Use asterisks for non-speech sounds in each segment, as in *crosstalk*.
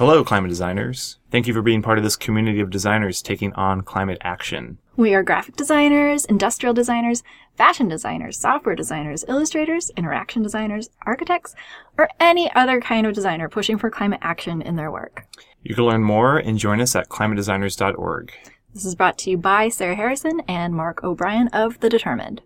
Hello, climate designers. Thank you for being part of this community of designers taking on climate action. We are graphic designers, industrial designers, fashion designers, software designers, illustrators, interaction designers, architects, or any other kind of designer pushing for climate action in their work. You can learn more and join us at climatedesigners.org. This is brought to you by Sarah Harrison and Mark O'Brien of The Determined.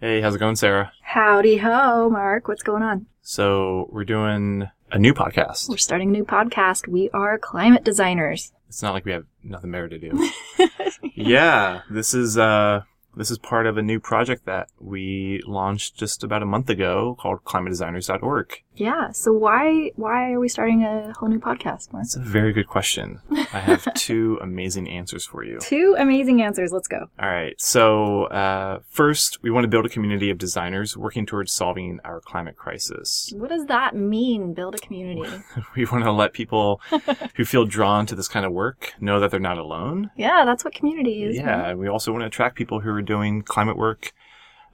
Hey, how's it going, Sarah? Howdy ho, Mark. What's going on? So, we're doing a new podcast. We're starting a new podcast. We are climate designers. It's not like we have nothing better to do. *laughs* yeah, this is uh this is part of a new project that we launched just about a month ago called climatedesigners.org. Yeah. So why why are we starting a whole new podcast, Mark? That's a very good question. I have *laughs* two amazing answers for you. Two amazing answers. Let's go. All right. So, uh, first, we want to build a community of designers working towards solving our climate crisis. What does that mean? Build a community. *laughs* We want to let people *laughs* who feel drawn to this kind of work know that they're not alone. yeah, that's what community is. Yeah. And we also want to attract people who are doing climate work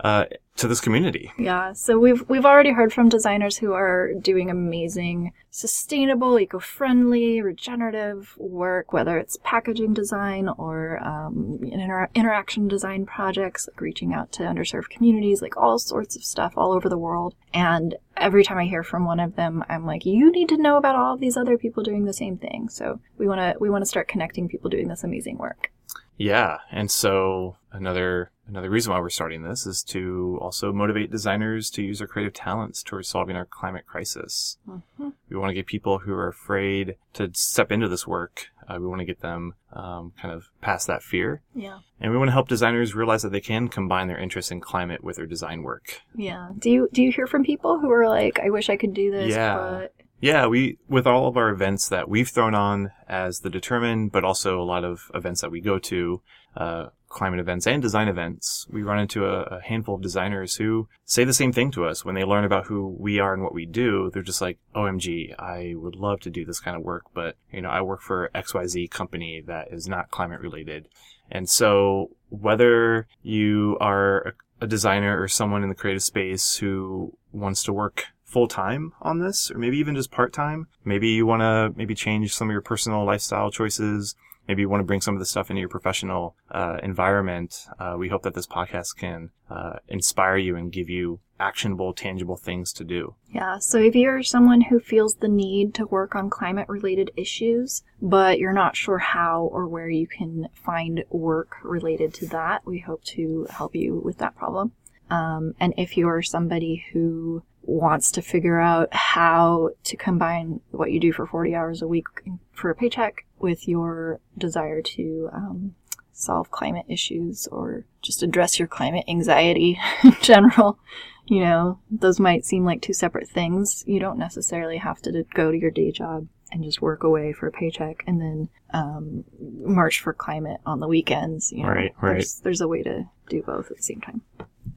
uh, to this community. Yeah, so we've we've already heard from designers who are doing amazing, sustainable, eco-friendly, regenerative work, whether it's packaging design or um, inter- interaction design projects, like reaching out to underserved communities, like all sorts of stuff all over the world. And every time I hear from one of them, I'm like, you need to know about all of these other people doing the same thing. So we want to we want to start connecting people doing this amazing work. Yeah, and so another another reason why we're starting this is to also motivate designers to use their creative talents towards solving our climate crisis. Mhm. We want to get people who are afraid to step into this work. Uh, we want to get them um, kind of past that fear, Yeah. and we want to help designers realize that they can combine their interest in climate with their design work. Yeah. Do you do you hear from people who are like, I wish I could do this, Yeah. but Yeah, we with all of our events that we've thrown on as the Determined, but also a lot of events that we go to, uh, climate events and design events, we run into a, a handful of designers who say the same thing to us when they learn about who we are and what we do. They're just like, "OMG, I would love to do this kind of work, but you know, I work for XYZ company that is not climate related." And so, whether you are a, a designer or someone in the creative space who wants to work full time on this, or maybe even just part time. Maybe you want to maybe change some of your personal lifestyle choices. Maybe you want to bring some of this stuff into your professional uh, environment. Uh, we hope that this podcast can uh, inspire you and give you actionable, tangible things to do. Yeah, so if you're someone who feels the need to work on climate related issues, but you're not sure how or where you can find work related to that, we hope to help you with that problem. Um, and if you're somebody who wants to figure out how to combine what you do for 40 hours a week for a paycheck with your desire to um, solve climate issues or just address your climate anxiety *laughs* in general, you know, those might seem like two separate things. You don't necessarily have to go to your day job and just work away for a paycheck and then um, march for climate on the weekends. You know, Right, right. There's, there's a way to do both at the same time.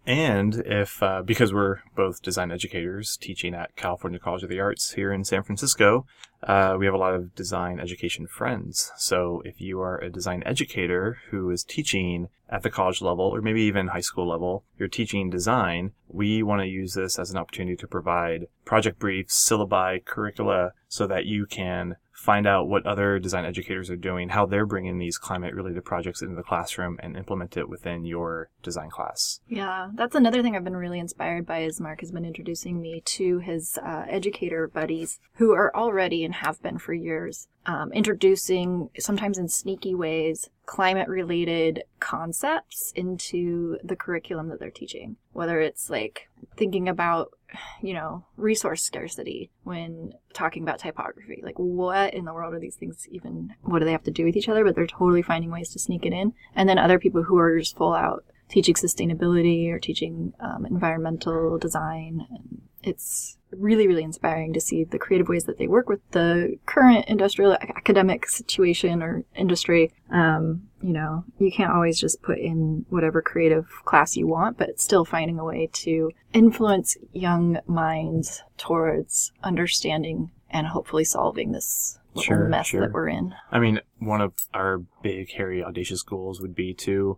And if, uh, because we're both design educators teaching at California College of the Arts here in San Francisco, uh, we have a lot of design education friends. So if you are a design educator who is teaching at the college level or maybe even high school level, you're teaching design, we want to use this as an opportunity to provide project briefs, syllabi, curricula, so that you can find out what other design educators are doing, how they're bringing these climate related projects into the classroom and implement it within your design class. Yeah, that's another thing I've been really inspired by is Mark has been introducing me to his uh, educator buddies who are already and have been for years um, introducing, sometimes in sneaky ways, climate related concepts into the curriculum that they're teaching. Whether it's like thinking about, you know, resource scarcity when talking about typography. Like, what in the world are these things even, what do they have to do with each other? But they're totally finding ways to sneak it in. And then other people who are just full out teaching sustainability or teaching um, environmental design. And it's really, really inspiring to see the creative ways that they work with the current industrial academic situation or industry. Um, you know, you can't always just put in whatever creative class you want, but it's still finding a way to influence young minds towards understanding and hopefully solving this Sure, mess sure. that we're in. I mean, one of our big, hairy, audacious goals would be to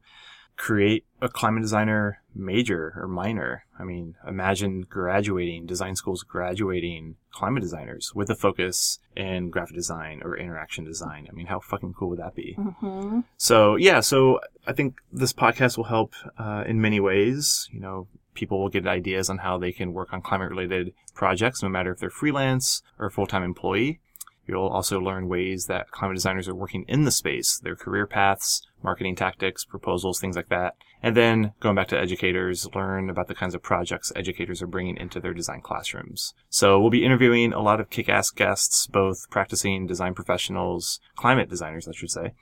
create a climate designer major or minor. I mean, imagine graduating, design schools graduating climate designers with a focus in graphic design or interaction design. I mean, how fucking cool would that be? Mm-hmm. So yeah, so I think this podcast will help uh, in many ways. You know, people will get ideas on how they can work on climate related projects, no matter if they're freelance or full time employee. You'll also learn ways that climate designers are working in the space, their career paths, marketing tactics, proposals, things like that. And then going back to educators, learn about the kinds of projects educators are bringing into their design classrooms. So we'll be interviewing a lot of kick-ass guests, both practicing design professionals, climate designers, I should say,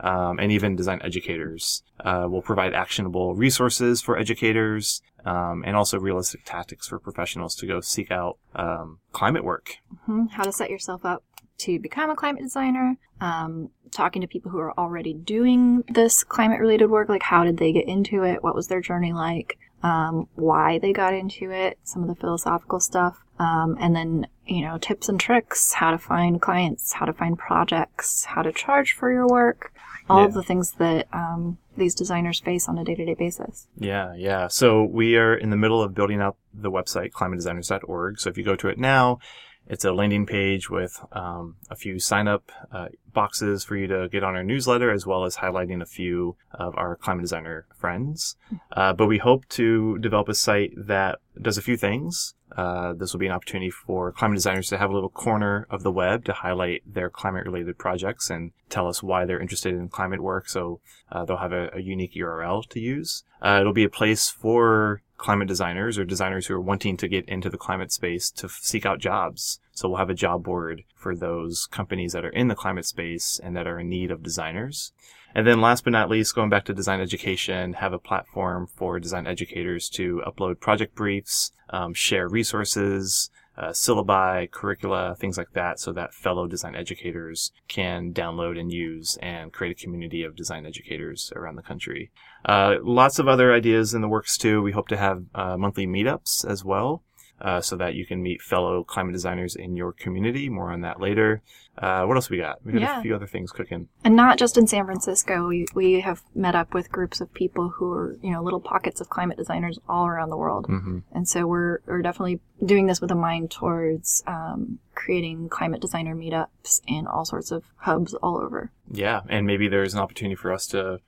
um, and even design educators. Uh, we'll provide actionable resources for educators um, and also realistic tactics for professionals to go seek out um, climate work. hmm How to set yourself up to become a climate designer. Um, talking to people who are already doing this climate related work, like how did they get into it? What was their journey like? Um, why they got into it? Some of the philosophical stuff. Um, and then, you know, tips and tricks, how to find clients, how to find projects, how to charge for your work, all of the things that um, these designers face on a day to day basis. Yeah, yeah. So we are in the middle of building out the website, climatedesigners.org. So if you go to it now, it's a landing page with um, a few sign up uh, boxes for you to get on our newsletter, as well as highlighting a few of our climate designer friends. Uh, but we hope to develop a site that does a few things. Uh, this will be an opportunity for climate designers to have a little corner of the web to highlight their climate related projects and tell us why they're interested in climate work. So uh, they'll have a, a unique URL to use. Uh, it'll be a place for climate designers or designers who are wanting to get into the climate space to f- seek out jobs. So we'll have a job board for those companies that are in the climate space and that are in need of designers. And then last but not least, going back to design education, have a platform for design educators to upload project briefs, um, share resources, uh, syllabi, curricula, things like that, so that fellow design educators can download and use and create a community of design educators around the country. Uh, lots of other ideas in the works too. We hope to have uh, monthly meetups as well. Uh, so that you can meet fellow climate designers in your community. More on that later. Uh, what else we got? We got Yeah. a few other things cooking. And not just in San Francisco. We, we have met up with groups of people who are, you know, little pockets of climate designers all around the world. hmm And so we're, we're definitely doing this with a mind towards um, creating climate designer meetups and all sorts of hubs all over. Yeah, and maybe there's an opportunity for us to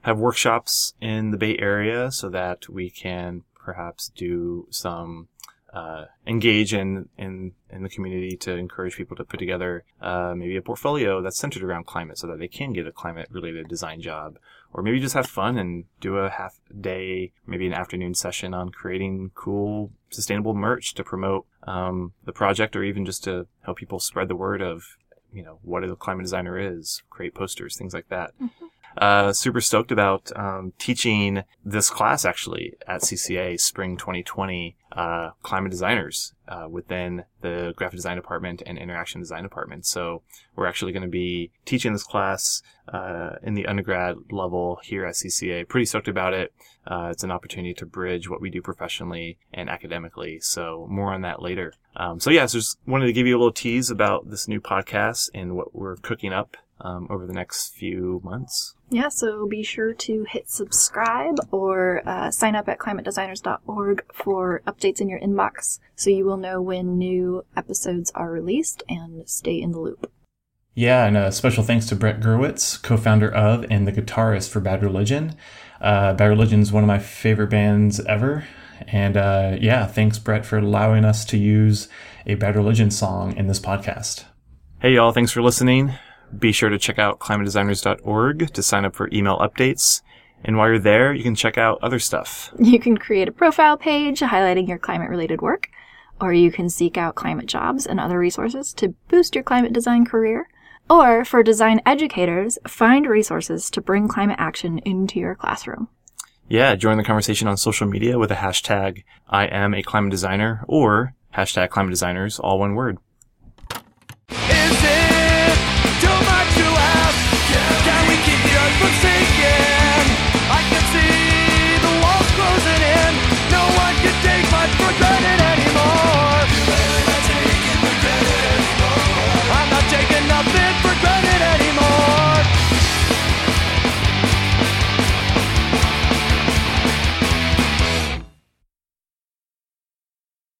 have workshops in the Bay Area so that we can perhaps do some uh, engage in, in in the community to encourage people to put together uh, maybe a portfolio that's centered around climate so that they can get a climate related design job. Or maybe just have fun and do a half day maybe an afternoon session on creating cool sustainable merch to promote um, the project or even just to help people spread the word of you know what a climate designer is create posters things like that uh, super stoked about um, teaching this class actually at CCA spring 2020 uh, climate designers uh, within the graphic design department and interaction design department. So we're actually going to be teaching this class uh, in the undergrad level here at CCA. Pretty stoked about it. Uh, it's an opportunity to bridge what we do professionally and academically. So more on that later. Um, so yeah, so just wanted to give you a little tease about this new podcast and what we're cooking up um, over the next few months. Yeah, so be sure to hit subscribe or uh, sign up at climatedesigners.org for updates in your inbox so you will know when new episodes are released and stay in the loop. Yeah, and a special thanks to Brett Gurewitz, co-founder of and the guitarist for Bad Religion. Uh, Bad Religion is one of my favorite bands ever. And uh, yeah, thanks, Brett, for allowing us to use a Bad Religion song in this podcast. Hey y'all, thanks for listening. Be sure to check out climatedesigners.org to sign up for email updates. And while you're there, you can check out other stuff. You can create a profile page highlighting your climate related work, or you can seek out climate jobs and other resources to boost your climate design career. Or for design educators, find resources to bring climate action into your classroom. Yeah, join the conversation on social media with the hashtag I am a climate designer or hashtag climate designers, all one word.